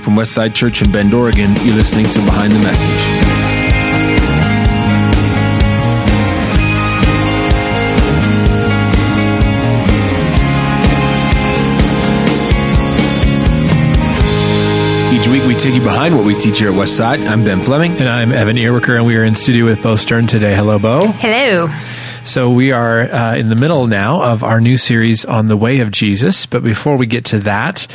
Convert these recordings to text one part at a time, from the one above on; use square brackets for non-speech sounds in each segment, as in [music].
From Westside Church in Bend, Oregon, you're listening to Behind the Message. Each week we take you behind what we teach here at Westside. I'm Ben Fleming. And I'm Evan Earwicker, and we are in studio with Bo Stern today. Hello, Bo. Hello. So we are uh, in the middle now of our new series on the way of Jesus. But before we get to that,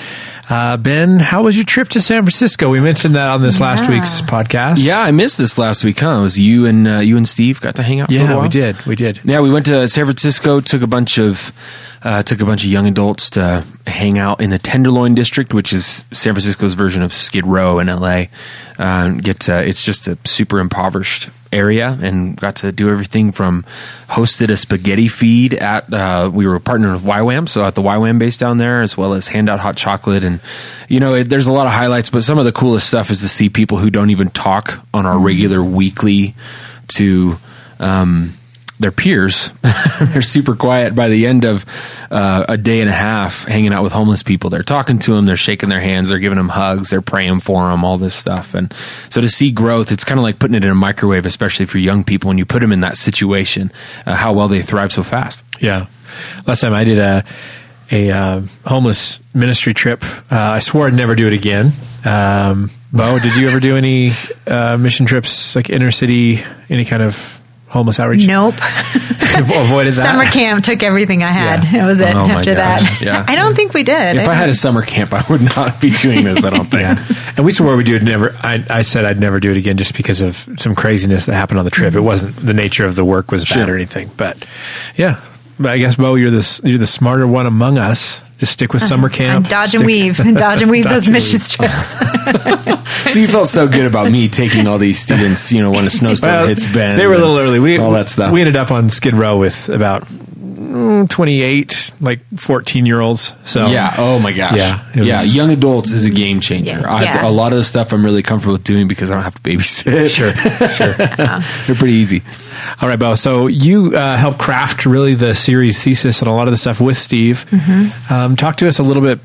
uh, Ben, how was your trip to San Francisco? We mentioned that on this last week's podcast. Yeah, I missed this last week, huh? It was you and uh, you and Steve got to hang out for a yeah, while? we did, we did. Yeah, we went to San Francisco. Took a bunch of uh, took a bunch of young adults to hang out in the Tenderloin district, which is San Francisco's version of Skid Row in LA. Uh, get to, it's just a super impoverished area, and got to do everything from hosted a spaghetti feed at. Uh, we were partnered with YWAM, so at the YWAM base down there, as well as hand out hot chocolate, and you know, it, there's a lot of highlights. But some of the coolest stuff is to see people who don't even talk on our regular weekly to. Um, their peers. [laughs] they're super quiet by the end of uh, a day and a half hanging out with homeless people. They're talking to them, they're shaking their hands, they're giving them hugs, they're praying for them, all this stuff. And so to see growth, it's kind of like putting it in a microwave, especially for young people. When you put them in that situation, uh, how well they thrive so fast. Yeah. Last time I did a a uh, homeless ministry trip. Uh, I swore I'd never do it again. Um, Bo, did you ever do any uh, mission trips, like inner city, any kind of homeless outreach? Nope. [laughs] Avoided that. Summer camp took everything I had. Yeah. It was it Oh after that. Yeah. I don't think we did. If I had a summer camp, I would not be doing this. I don't think. Yeah, and we swore we do it never. I, I said I'd never do it again just because of some craziness that happened on the trip. It wasn't the nature of the work was bad or anything, but yeah. But I guess Bo, you're the you're the smarter one among us. Just stick with summer I camp. dodge and Stick- weave, dodge and weave [laughs] Dodge those and mission weave. trips. [laughs] So you felt so good about me taking all these students, you know, when a [laughs] snowstorm Well, hits Bend. They were a little early. We all that stuff. We ended up on Skid Row with about 28, like 14 year olds. So Yeah. Oh my gosh. Yeah, it Yeah. Young adults is a game changer. Yeah. I, Yeah. A lot of the stuff I'm really comfortable with doing because I don't have to babysit. [laughs] Sure, sure. [laughs] They're pretty easy. All right, Bo. So you uh, helped craft really the series thesis and a lot of the stuff with Steve. Mm-hmm. Um, talk to us a little bit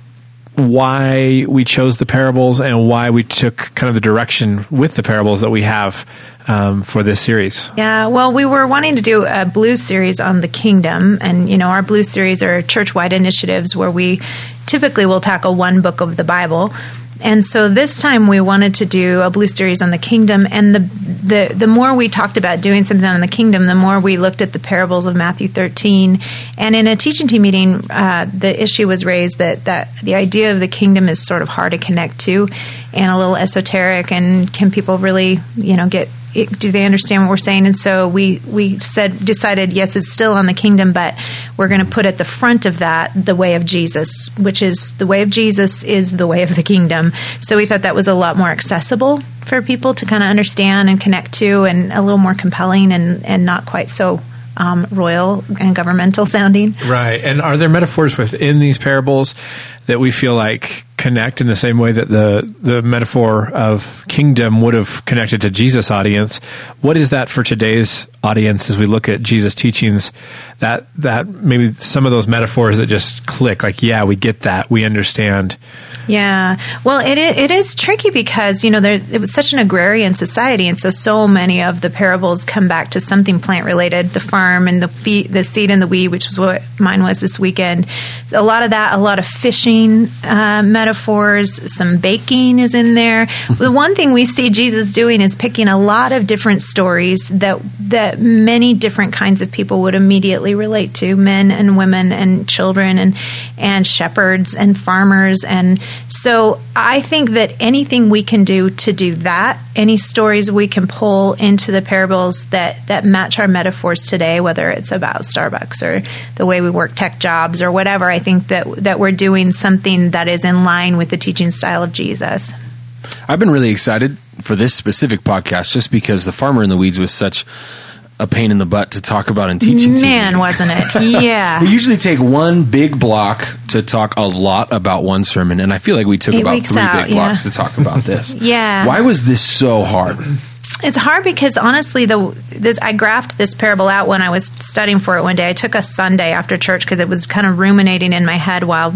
why we chose the parables and why we took kind of the direction with the parables that we have um, for this series. Yeah, well, we were wanting to do a blue series on the kingdom, and you know, our blue series are church-wide initiatives where we typically will tackle one book of the Bible. And so this time we wanted to do a blue series on the kingdom, and the the the more we talked about doing something on the kingdom, the more we looked at the parables of Matthew 13. And in a teaching team meeting, uh, the issue was raised that that the idea of the kingdom is sort of hard to connect to, and a little esoteric. And can people really, you know, get it, do they understand what we're saying? And so we we said decided yes, it's still on the kingdom, but we're going to put at the front of that the way of Jesus, which is the way of Jesus is the way of the kingdom. So we thought that was a lot more accessible for people to kind of understand and connect to, and a little more compelling and and not quite so um, royal and governmental sounding. Right. And are there metaphors within these parables that we feel like connect in the same way that the the metaphor of kingdom would have connected to Jesus' audience? What is that for today's audience as we look at Jesus' teachings? That that maybe some of those metaphors that just click, like, yeah, we get that, we understand. Yeah, well, it it is tricky because you know there it was such an agrarian society, and so so many of the parables come back to something plant related, the farm and the the seed and the weed, which is what mine was this weekend. A lot of that, a lot of fishing uh, metaphors, some baking is in there. [laughs] the one thing we see Jesus doing is picking a lot of different stories that that many different kinds of people would immediately relate to, men and women and children and and shepherds and farmers and so I think that anything we can do to do that, any stories we can pull into the parables that that match our metaphors today, whether it's about Starbucks or the way we work tech jobs or whatever, I think that that we're doing something that is in line with the teaching style of Jesus. I've been really excited for this specific podcast just because the farmer in the weeds was such a pain in the butt to talk about in teaching. Man, me. wasn't it? [laughs] Yeah. We usually take one big block to talk a lot about one sermon, and I feel like we took Eight about three out, big blocks to talk about this. [laughs] Yeah. Why was this so hard? It's hard because honestly, the this I graphed this parable out when I was studying for it one day. I took a Sunday after church because it was kind of ruminating in my head while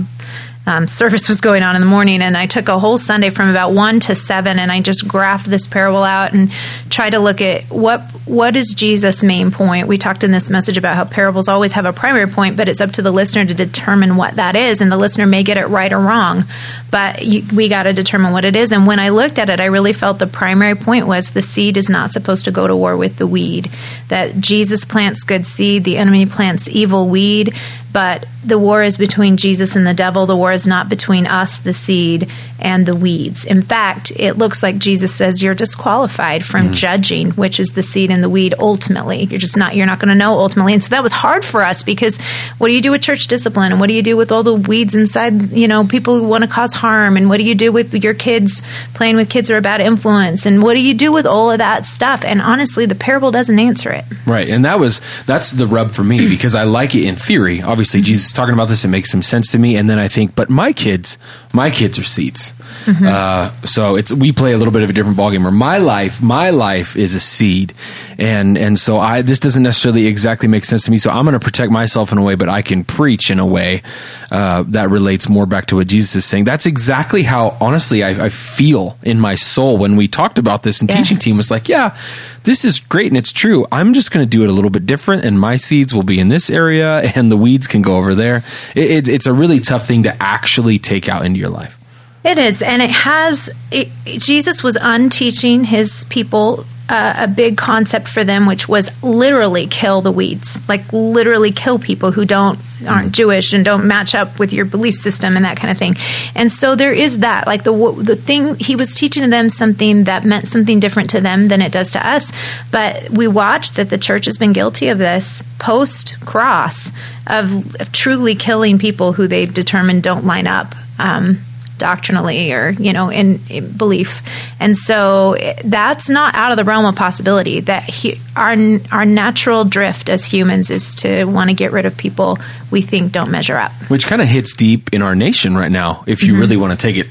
um, service was going on in the morning, and I took a whole Sunday from about one to seven, and I just graphed this parable out and tried to look at what what is Jesus' main point. We talked in this message about how parables always have a primary point, but it's up to the listener to determine what that is, and the listener may get it right or wrong, but you, we got to determine what it is. And when I looked at it, I really felt the primary point was the seed is not supposed to go to war with the weed. That Jesus plants good seed, the enemy plants evil weed, but the war is between Jesus and the devil. The war is not between us, the seed, and the weeds. In fact, it looks like Jesus says you're disqualified from mm. judging which is the seed and the weed ultimately. You're just not you're not going to know ultimately. And so that was hard for us because what do you do with church discipline and what do you do with all the weeds inside, you know, people who want to cause harm and what do you do with your kids playing with kids who are a bad influence and what do you do with all of that stuff? And honestly, the parable doesn't answer it. Right. And that was that's the rub for me [clears throat] because I like it in theory. Obviously, mm-hmm. Jesus talking about this, it makes some sense to me and then I think, but my kids, my kids are seeds. Mm-hmm. Uh, so it's we play a little bit of a different ballgame. Where my life, my life is a seed, and and so I this doesn't necessarily exactly make sense to me. So I'm going to protect myself in a way, but I can preach in a way uh, that relates more back to what Jesus is saying. That's exactly how honestly I, I feel in my soul when we talked about this. And yeah. teaching team was like, yeah, this is great and it's true. I'm just going to do it a little bit different, and my seeds will be in this area, [laughs] and the weeds can go over there. It, it, it's a really tough thing to actually take out into your life. It is, and it has. It, Jesus was unteaching his people uh, a big concept for them, which was literally kill the weeds, like literally kill people who don't aren't mm. Jewish and don't match up with your belief system and that kind of thing. And so there is that, like the the thing he was teaching them something that meant something different to them than it does to us. But we watch that the church has been guilty of this post cross of, of, truly killing people who they've determined don't line up. Um, doctrinally or you know in, in, belief and so that's not out of the realm of possibility that he, our our natural drift as humans is to want to get rid of people we think don't measure up which kind of hits deep in our nation right now if you mm-hmm. really want to take it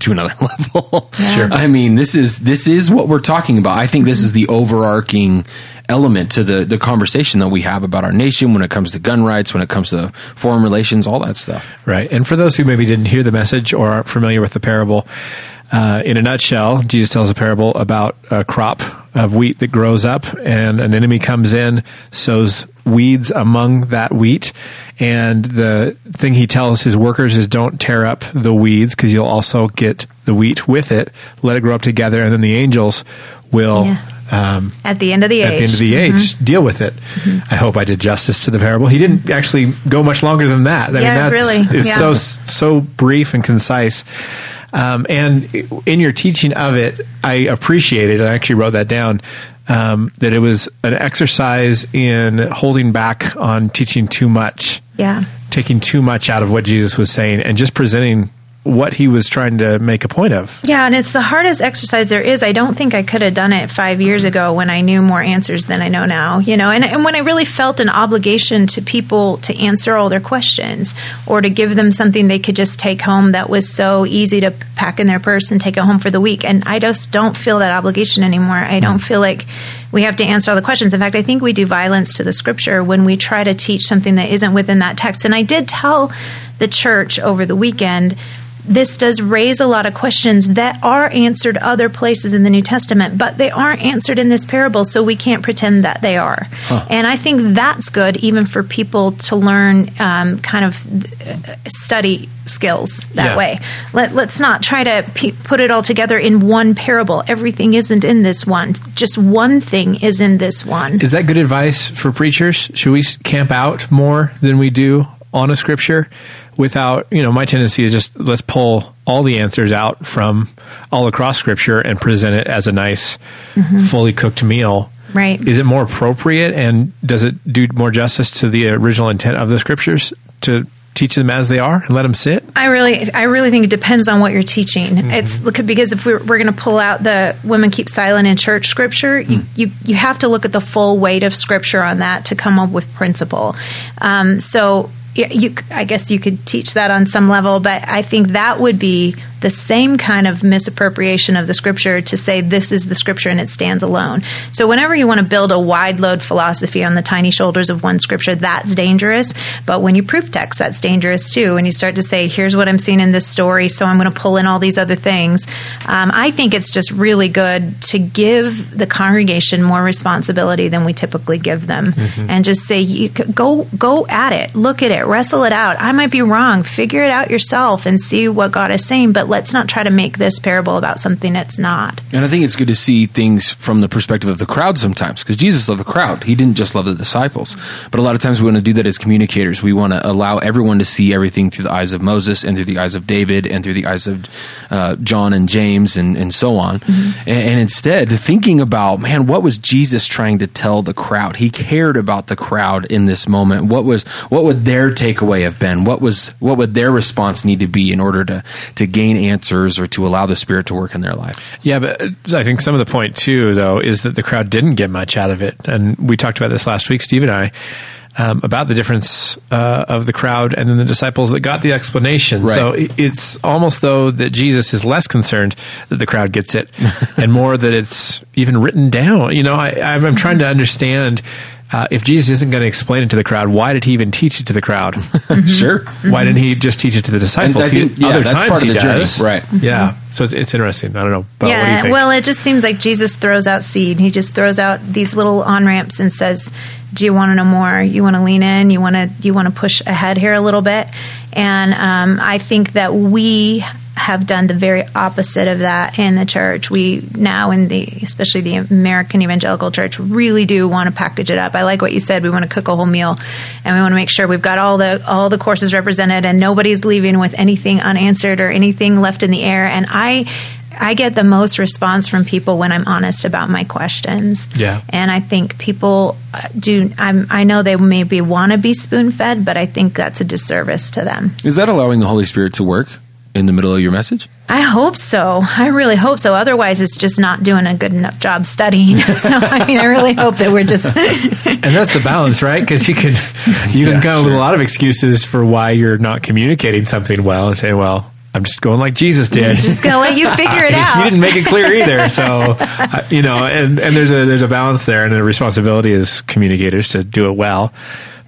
to another [laughs] level. Yeah. Sure. I mean, this is this is what we're talking about. I think this is the overarching element to the the conversation that we have about our nation when it comes to gun rights, when it comes to foreign relations, all that stuff. Right. And for those who maybe didn't hear the message or aren't familiar with the parable, uh, in a nutshell, Jesus tells a parable about a crop of wheat that grows up, and an enemy comes in, sows weeds among that wheat. And the thing he tells his workers is don't tear up the weeds because you'll also get the wheat with it. Let it grow up together, and then the angels will. Yeah. Um, at the end of the age, at the end of the age, mm-hmm. deal with it. Mm-hmm. I hope I did justice to the parable. He didn't actually go much longer than that. I yeah, mean, that's, really. It's yeah. so so brief and concise. Um, and in your teaching of it, I appreciated. I actually wrote that down um, that it was an exercise in holding back on teaching too much. Yeah. Taking too much out of what Jesus was saying and just presenting what he was trying to make a point of. Yeah, and it's the hardest exercise there is. I don't think I could have done it five years ago when I knew more answers than I know now. You know, and, and when I really felt an obligation to people to answer all their questions or to give them something they could just take home that was so easy to pack in their purse and take it home for the week. And I just don't feel that obligation anymore. I don't hmm. feel like we have to answer all the questions. In fact, I think we do violence to the scripture when we try to teach something that isn't within that text. And I did tell the church over the weekend this does raise a lot of questions that are answered other places in the New Testament, but they aren't answered in this parable, so we can't pretend that they are. Huh. And I think that's good, even for people to learn um, kind of study skills that yeah. way. Let, us not try to p- put it all together in one parable. Everything isn't in this one. Just one thing is in this one. Is that good advice for preachers? Should we camp out more than we do on a scripture? Without, you know, my tendency is just let's pull all the answers out from all across scripture and present it as a nice, mm-hmm. fully cooked meal. Right. Is it more appropriate and does it do more justice to the original intent of the scriptures to teach them as they are and let them sit? I really, I really think it depends on what you're teaching. Mm-hmm. It's look because if we're, we're going to pull out the women keep silent in church scripture, mm. you, you you have to look at the full weight of scripture on that to come up with principle. Um, so you, I guess you could teach that on some level, but I think that would be the same kind of misappropriation of the scripture to say this is the scripture and it stands alone. So whenever you want to build a wide load philosophy on the tiny shoulders of one scripture, that's dangerous. But when you proof text, that's dangerous too. When you start to say, here's what I'm seeing in this story, so I'm going to pull in all these other things. Um, I think it's just really good to give the congregation more responsibility than we typically give them, mm-hmm. and just say, you go go at it, look at it, wrestle it out. I might be wrong. Figure it out yourself and see what God is saying. But let's not try to make this parable about something it's not. And I think it's good to see things from the perspective of the crowd sometimes, because Jesus loved the crowd. He didn't just love the disciples. But a lot of times we want to do that as communicators. We want to allow everyone to see everything through the eyes of Moses and through the eyes of David and through the eyes of uh, John and James and, and so on. Mm-hmm. And, and instead, thinking about, man, what was Jesus trying to tell the crowd? He cared about the crowd in this moment. What was what would their takeaway have been? What was what would their response need to be in order to to gain answers or to allow the Spirit to work in their life? Yeah, but I think some of the point too, though, is that the crowd didn't get much out of it, and we talked about this last week, Steve and I um, about the difference uh, of the crowd and then the disciples that got the explanation. Right. So it's almost though that Jesus is less concerned that the crowd gets it [laughs] and more that it's even written down. You know, I, I'm trying to understand. Uh, if Jesus isn't going to explain it to the crowd, why did he even teach it to the crowd? [laughs] sure. Why didn't he just teach it to the disciples? Think, yeah, other times part of the does. journey, right? Yeah. So it's, it's interesting. I don't know. But yeah. Well, it just seems like Jesus throws out seed. He just throws out these little on ramps and says, do you want to know more? You want to lean in? You want to you want to push ahead here a little bit? And um, I think that we have done the very opposite of that in the church. We now in the especially the American evangelical church really do want to package it up. I like what you said. We want to cook a whole meal and we want to make sure we've got all the all the courses represented and nobody's leaving with anything unanswered or anything left in the air. And I I get the most response from people when I'm honest about my questions. Yeah. And I think people uh, do, I'm, I know they maybe want to be spoon fed, but I think that's a disservice to them. Is that allowing the Holy Spirit to work in the middle of your message? I hope so. I really hope so. Otherwise, it's just not doing a good enough job studying. [laughs] so, I mean, I really hope that we're just. [laughs] and that's the balance, right? Because you can you can yeah, come sure. with a lot of excuses for why you're not communicating something well, and say, "Well, I'm just going like Jesus did. just gonna let you [laughs] figure it out. you didn't make it clear either, so you know, and and there's a there's a balance there, and a responsibility as communicators to do it well,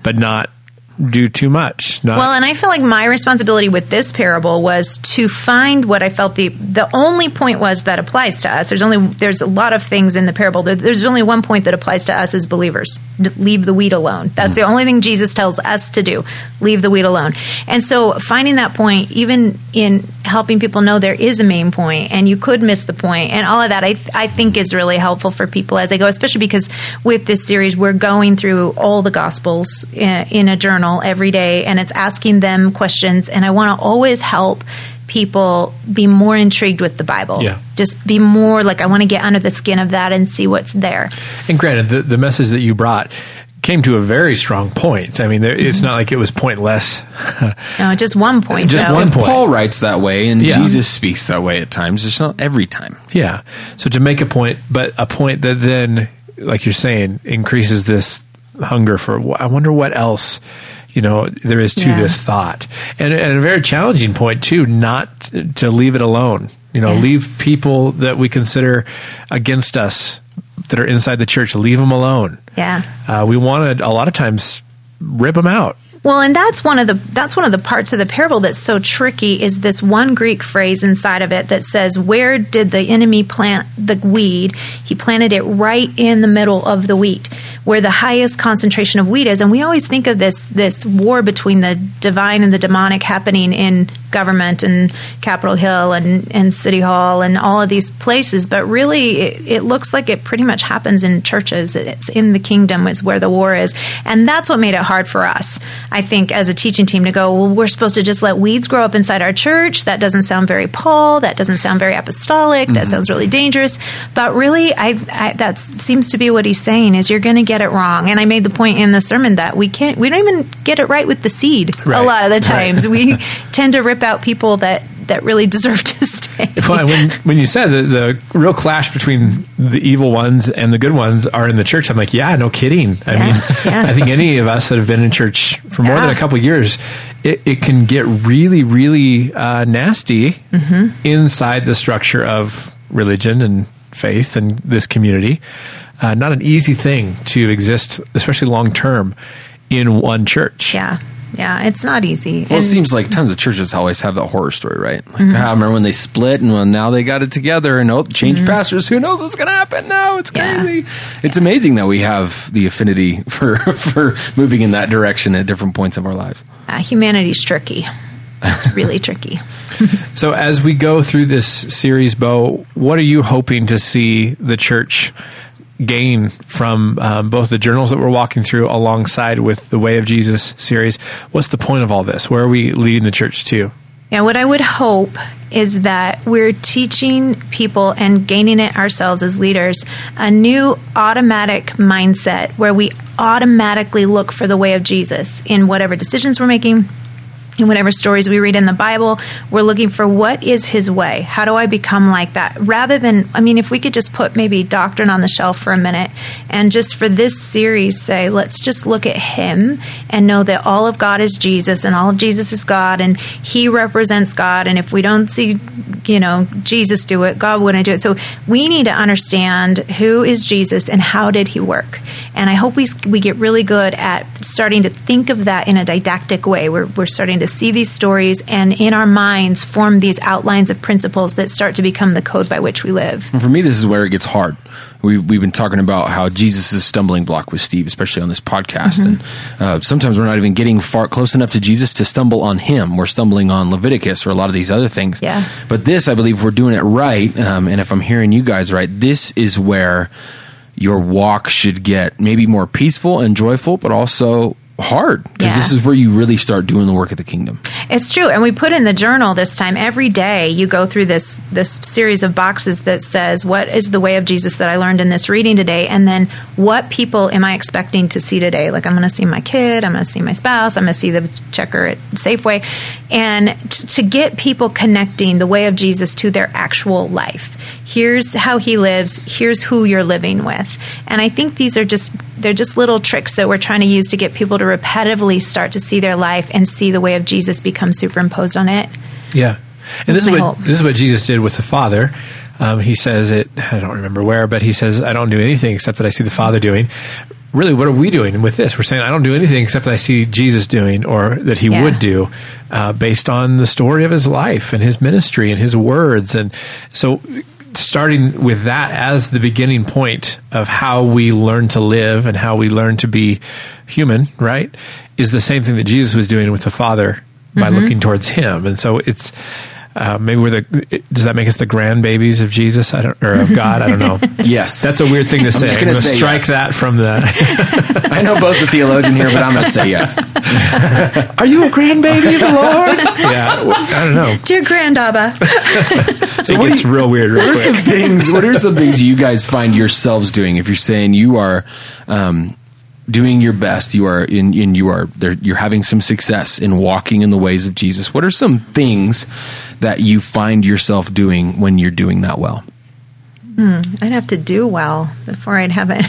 but not do too much. Well, and I feel like my responsibility with this parable was to find what I felt the the only point was that applies to us. There's only there's a lot of things in the parable. There's only one point that applies to us as believers. Leave the wheat alone. That's mm. the only thing Jesus tells us to do. Leave the wheat alone. And so finding that point, even in helping people know there is a main point, and you could miss the point, and all of that, I I think is really helpful for people as they go, especially because with this series we're going through all the Gospels in, in a journal journal every day and it's asking them questions. And I want to always help people be more intrigued with the Bible. Yeah. Just be more like, I want to get under the skin of that and see what's there. And granted, the, the message that you brought came to a very strong point. I mean, there, it's mm-hmm. not like it was pointless. [laughs] no, just one point. Just though. one point. Paul writes that way, and yeah. Jesus speaks that way at times. It's not every time. Yeah. So to make a point, but a point that then, like you're saying, increases this hunger for. I wonder what else you know there is to yeah. this thought, and, and, a very challenging point too, not to leave it alone. You know, yeah. leave people that we consider against us that are inside the church. Leave them alone. Yeah, uh, we want to a lot of times rip them out. Well, and that's one of the that's one of the parts of the parable that's so tricky is this one Greek phrase inside of it that says, "Where did the enemy plant the weed? He planted it right in the middle of the wheat, where the highest concentration of wheat is." And we always think of this this war between the divine and the demonic happening in government and Capitol Hill and, and City Hall and all of these places, but really it, it looks like it pretty much happens in churches. It's in the kingdom is where the war is, and that's what made it hard for us. I think, as a teaching team to go, well, we're supposed to just let weeds grow up inside our church. That doesn't sound very Paul. That doesn't sound very apostolic. Mm-hmm. That sounds really dangerous. But really, I, I, that seems to be what he's saying is you're going to get it wrong. And I made the point in the sermon that we can't, we don't even get it right with the seed right. a lot of the times. Right. we [laughs] tend to rip out people that that really deserve to [laughs] stay. Well, when when you said the, the real clash between the evil ones and the good ones are in the church, I'm like, yeah, no kidding. I yeah, mean, yeah. [laughs] I think any of us that have been in church for more yeah. than a couple years, it, it can get really, really uh, nasty inside the structure of religion and faith and this community. Uh, not an easy thing to exist, especially long term, in one church. Yeah. Yeah. It's not easy. Well, it seems like tons of churches always have that horror story, right? Like, ah, I remember when they split and well, now they got it together and oh, change pastors. Who knows what's going to happen? now? it's Yeah. crazy. It's amazing that we have the affinity for [laughs] for moving in that direction at different points of our lives. uh, humanity's tricky. It's really [laughs] tricky. So, as we go through this series, Bo, what are you hoping to see the church gain from um, both the journals that we're walking through alongside with the Way of Jesus series? What's the point of all this? Where are we leading the church to? Yeah, what I would hope is that we're teaching people and gaining it ourselves as leaders a new automatic mindset where we automatically look for the way of Jesus in whatever decisions we're making. In whatever stories we read in the Bible, we're looking for what is his way? How do I become like that? Rather than, I mean, if we could just put maybe doctrine on the shelf for a minute and just for this series say, let's just look at him and know that all of God is Jesus and all of Jesus is God and he represents God. And if we don't see, you know, Jesus do it, God wouldn't do it. So we need to understand who is Jesus and how did he work. And I hope we, we get really good at starting to think of that in a didactic way. We're, we're starting to see these stories and in our minds form these outlines of principles that start to become the code by which we live. And for me, this is where it gets hard. We, we've been talking about how Jesus' is a stumbling block with Steve, especially on this podcast. And uh, sometimes we're not even getting far close enough to Jesus to stumble on him. We're stumbling on Leviticus or a lot of these other things. Yeah. But this, I believe, we're doing it right. Um, and if I'm hearing you guys right, this is where your walk should get maybe more peaceful and joyful, but also hard because Yeah. this is where you really start doing the work of the kingdom. It's true, and we put in the journal this time. Every day, you go through this this series of boxes that says, "What is the way of Jesus that I learned in this reading today?" And then, what people am I expecting to see today? Like, I'm going to see my kid, I'm going to see my spouse, I'm going to see the checker at Safeway, and t- to get people connecting the way of Jesus to their actual life. Here's how he lives. Here's who you're living with. And I think these are just they're just little tricks that we're trying to use to get people to repetitively start to see their life and see the way of Jesus become superimposed on it. Yeah, and this is what hope. this is what Jesus did with the Father. Um, he says it. I don't remember where, but he says, "I don't do anything except that I see the Father doing." Really, what are we doing with this? We're saying, "I don't do anything except I see Jesus doing, or that He Yeah. would do, uh, based on the story of His life and His ministry and His words." And so, starting with that as the beginning point of how we learn to live and how we learn to be human, right, is the same thing that Jesus was doing with the Father by Mm-hmm. looking towards Him. And so it's uh, maybe we're the. Does that make us the grandbabies of Jesus? I don't, or of God? I don't know. [laughs] Yes. That's a weird thing to say. I'm gonna gonna say strike yes. that from the. [laughs] I know both a theologian here, but I'm going to say yes. [laughs] Are you a grandbaby of the Lord? yeah, w- I don't know. Dear Grandaba. So it what do gets you- real weird What real are some things? What are some things you guys find yourselves doing? If you're saying you are um, doing your best, you are in, in you are there, you're having some success in walking in the ways of Jesus. What are some things that you find yourself doing when you're doing that well? Hmm, I'd have to do well before I'd have it. [laughs]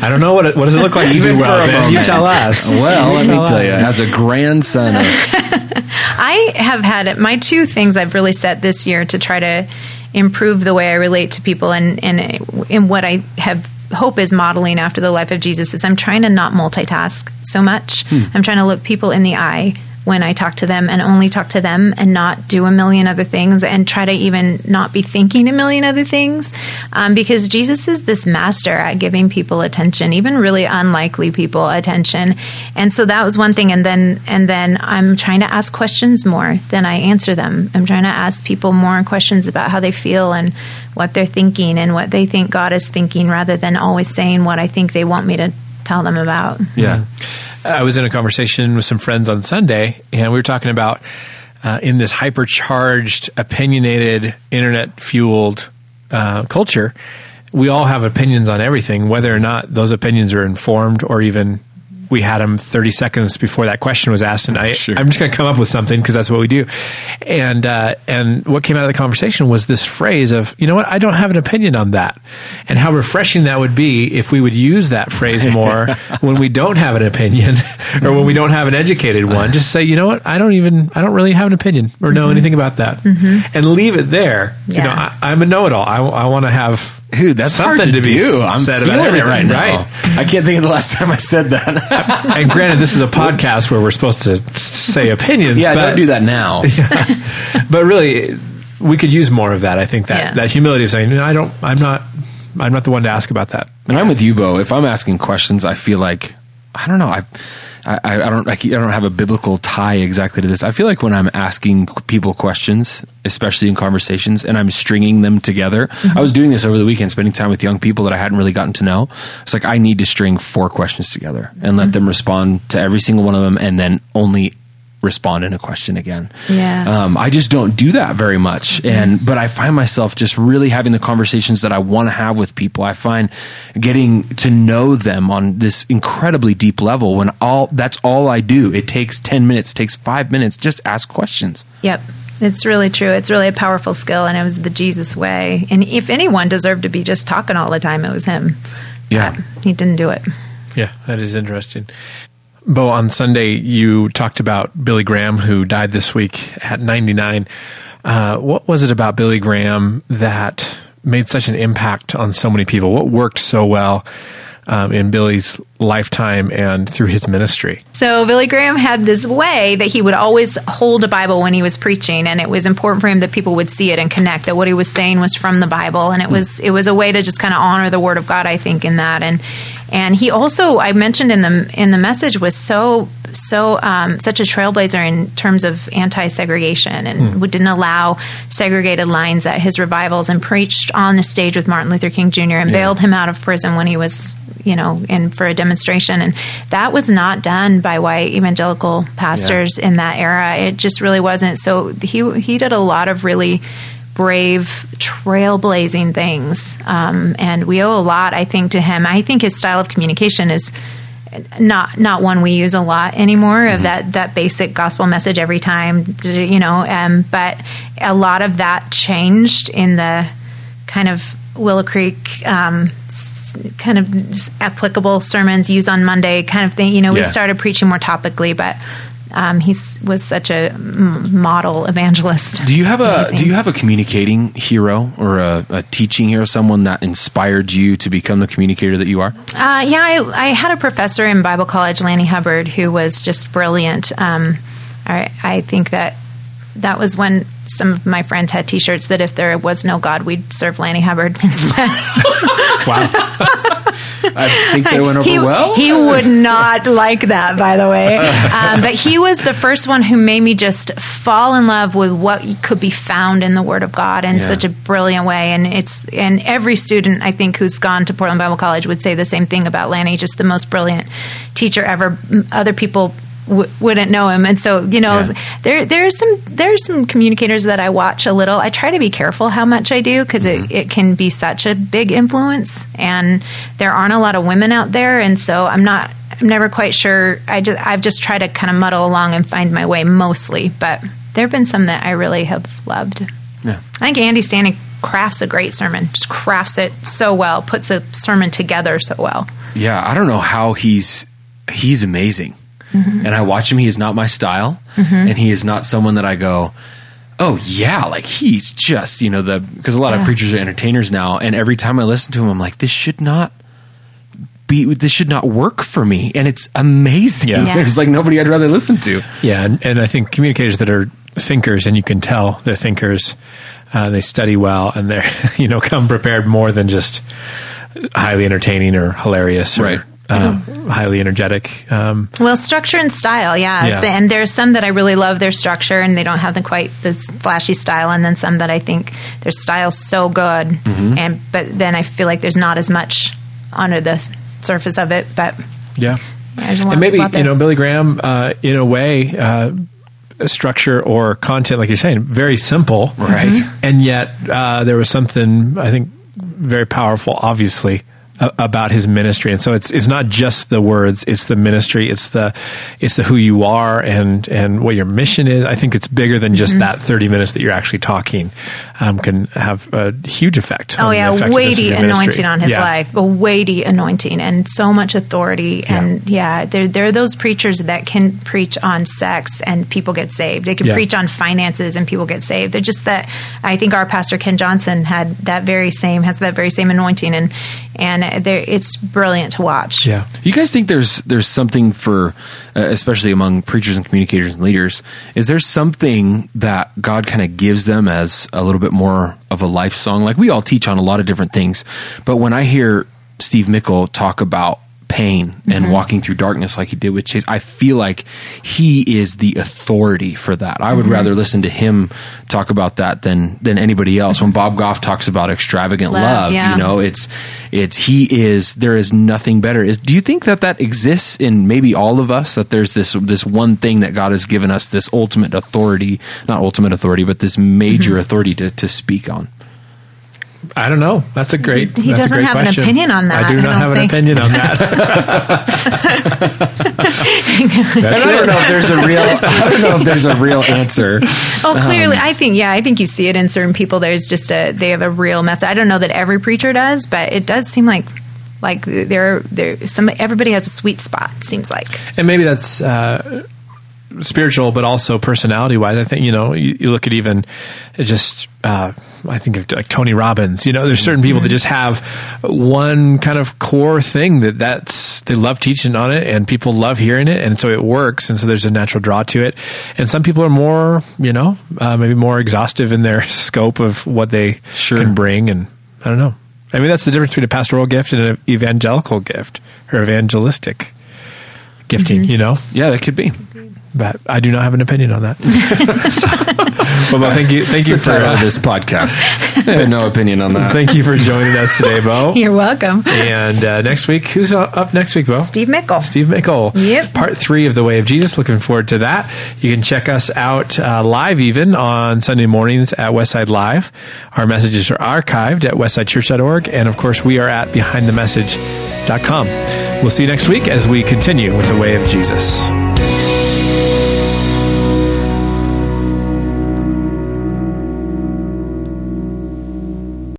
I don't know what it, what does it look like to do well. Ben? You tell us. Well, let me tell tell us. you, as a grandson of [laughs] I have had my two things I've really set this year to try to improve the way I relate to people and and in what I have hope is modeling after the life of Jesus is I'm trying to not multitask so much. Hmm. I'm trying to look people in the eye when I talk to them and only talk to them and not do a million other things and try to even not be thinking a million other things um, because Jesus is this master at giving people attention, even really unlikely people attention. And so that was one thing. And then and then I'm trying to ask questions more than I answer them. I'm trying to ask people more questions about how they feel and what they're thinking and what they think God is thinking rather than always saying what I think they want me to tell them about. yeah. I was in a conversation with some friends on Sunday, and we were talking about uh, in this hypercharged, opinionated, internet fueled uh, culture, we all have opinions on everything, whether or not those opinions are informed or even we had him 30 seconds before that question was asked, and I, Sure. I'm just going to come up with something because that's what we do. And uh, and what came out of the conversation was this phrase of, you know what, I don't have an opinion on that, and how refreshing that would be if we would use that phrase more [laughs] when we don't have an opinion [laughs] or when we don't have an educated one. Just say, you know what, I don't even, I don't really have an opinion or know anything about that, and leave it there. You know, I, I'm a know-it-all. I, I want to have Dude, that's something hard to, to be do. s- I'm said feeling about it everything, right now. right? I can't think of the last time I said that. [laughs] and granted, this is a podcast where we're supposed to say opinions. yeah, but, don't do that now. [laughs] But really, we could use more of that. I think that Yeah. that humility of saying, "No, I don't. I'm not. I'm not the one to ask about that. And I'm with you, Bo. If I'm asking questions, I feel like I don't know. I I, I don't I don't have a biblical tie exactly to this. I feel like when I'm asking people questions, especially in conversations, and I'm stringing them together. I was doing this over the weekend, spending time with young people that I hadn't really gotten to know. It's like I need to string four questions together and let them mm-hmm. respond to every single one of them, and then only respond in a question again. Yeah. Um, I just don't do that very much, and but I find myself just really having the conversations that I want to have with people. I find getting to know them on this incredibly deep level when all that's all I do. It takes ten minutes, takes five minutes, just ask questions. Yep. It's really true. It's really a powerful skill, and it was the Jesus way. And if anyone deserved to be just talking all the time, it was him. Yeah. But he didn't do it. Yeah, that is interesting. Bo, on Sunday you talked about Billy Graham, who died this week at 99. Uh, what was it about Billy Graham that made such an impact on so many people? What worked so well um, in Billy's lifetime and through his ministry? So Billy Graham had this way that he would always hold a Bible when he was preaching, and it was important for him that people would see it and connect that what he was saying was from the Bible, and it was it was a way to just kind of honor the Word of God, I think, in that. And and he also I mentioned in the in the message was so so um, such a trailblazer in terms of anti-segregation and would didn't allow segregated lines at his revivals and preached on the stage with Martin Luther King Jr. and bailed him out of prison when he was you know in for a demonstration. And that was not done by white evangelical pastors in that era. It just really wasn't. So he he did a lot of really brave trailblazing things. Um, and we owe a lot i think to him. I think his style of communication is not not one we use a lot anymore of that that basic gospel message every time you know um, but a lot of that changed in the kind of willow creek um, kind of applicable sermons used on monday kind of thing. You know we started preaching more topically but um, he was such a model evangelist Do you have a Amazing. Do you have a communicating hero or a, a teaching hero? Someone that inspired you to become the communicator that you are? Uh, yeah, I, I had a professor in Bible college, Lanny Hubbard, who was just brilliant. Um, I, I think that that was when some of my friends had T-shirts that if there was no God, we'd serve Lanny Hubbard [laughs] instead. wow. I think they went over he, well. he would not like that, by the way. Um, but he was the first one who made me just fall in love with what could be found in the Word of God in Yeah. such a brilliant way. And it's and every student I think who's gone to Portland Bible College would say the same thing about Lanny, just the most brilliant teacher ever. Other people. W- wouldn't know him, and so you know Yeah. there there's some there's some communicators that I watch a little. I try to be careful how much I do because it, mm-hmm. it can be such a big influence, and there aren't a lot of women out there, and so I'm not I'm never quite sure. I just I've just tried to kind of muddle along and find my way mostly, but there have been some that I really have loved. Yeah. I think Andy Stanley crafts a great sermon, just crafts it so well, puts a sermon together so well. Yeah, I don't know how he's he's amazing. And I watch him. He is not my style, and he is not someone that I go, oh yeah, like he's just you know the because a lot Yeah. of preachers are entertainers now, and every time I listen to him, I'm like, this should not be this should not work for me, and it's amazing. Yeah. Yeah. [laughs] There's like nobody I'd rather listen to. Yeah, and, and I think communicators that are thinkers, and you can tell they're thinkers. Uh, they study well, and they're [laughs] you know come prepared more than just highly entertaining or hilarious or Right. Uh, highly energetic. Um, Well, structure and style, yeah. Yeah. So- and there's some that I really love their structure, and they don't have the quite the flashy style, and then some that I think their style's so good, Mm-hmm. and but then I feel like there's not as much under the surface of it. But yeah, and maybe of people out you know Billy Graham, uh, in a way, uh, structure or content, like you're saying, very simple, Right. Mm-hmm. And yet uh, there was something I think very powerful, obviously, about his ministry. And so it's it's not just the words; it's the ministry, it's the it's the who you are and and what your mission is. I think it's bigger than just mm-hmm. that thirty minutes that you're actually talking. Um, can have a huge effect. On his life. Oh yeah, weighty anointing on his yeah. life, a weighty anointing, and so much authority. And yeah, yeah there there are those preachers that can preach on sex and people get saved. They can yeah. preach on finances and people get saved. They're just that. I think our pastor Ken Johnson had that very same has that very same anointing, and and it's brilliant to watch. Yeah, you guys think there's there's something for, uh, especially among preachers and communicators and leaders. Is there something that God kind of gives them as a little bit more of a life song? Like we all teach on a lot of different things, but when I hear Steve Mickel talk about pain and mm-hmm. walking through darkness like he did with Chase. I feel like he is the authority for that. I would mm-hmm. rather listen to him talk about that than than anybody else. When Bob Goff talks about extravagant love, love yeah. you know, it's it's he is there is nothing better. Is do you think that that exists in maybe all of us that there's this this one thing that God has given us this ultimate authority, not ultimate authority, but this major mm-hmm. authority to to speak on? I don't know. That's a great. He doesn't great have question. an opinion on that. I do not I have think. an opinion on that. I don't know if there's a real. I don't know if there's a real answer. Oh, clearly, um, I think yeah, I think you see it in certain people. There's just a they have a real message. I don't know that every preacher does, but it does seem like like there there some everybody has a sweet spot. Seems like, and maybe that's. Uh, spiritual, but also personality wise. I think you know you, you look at even just uh, I think of like Tony Robbins. You know, there's certain people that just have one kind of core thing that that's they love teaching on it, and people love hearing it, and so it works, and so there's a natural draw to it. And some people are more, you know, uh, maybe more exhaustive in their [laughs] scope of what they sure. can bring, and I don't know. I mean, that's the difference between a pastoral gift and an evangelical gift or evangelistic gifting. Mm-hmm. You know, yeah, that could be but I do not have an opinion on that. [laughs] so, well, thank you, thank it's you for uh, this podcast. I have no [laughs] opinion on that. Thank you for joining us today, Bo. [laughs] You're welcome. And uh, next week, who's up next week, Bo? Steve Mickel. Steve Mickel. Yep. Part three of the Way of Jesus. Looking forward to that. You can check us out uh, live even on Sunday mornings at Westside Live. Our messages are archived at westsidechurch.org, and of course, we are at behindthemessage.com. We'll see you next week as we continue with the Way of Jesus.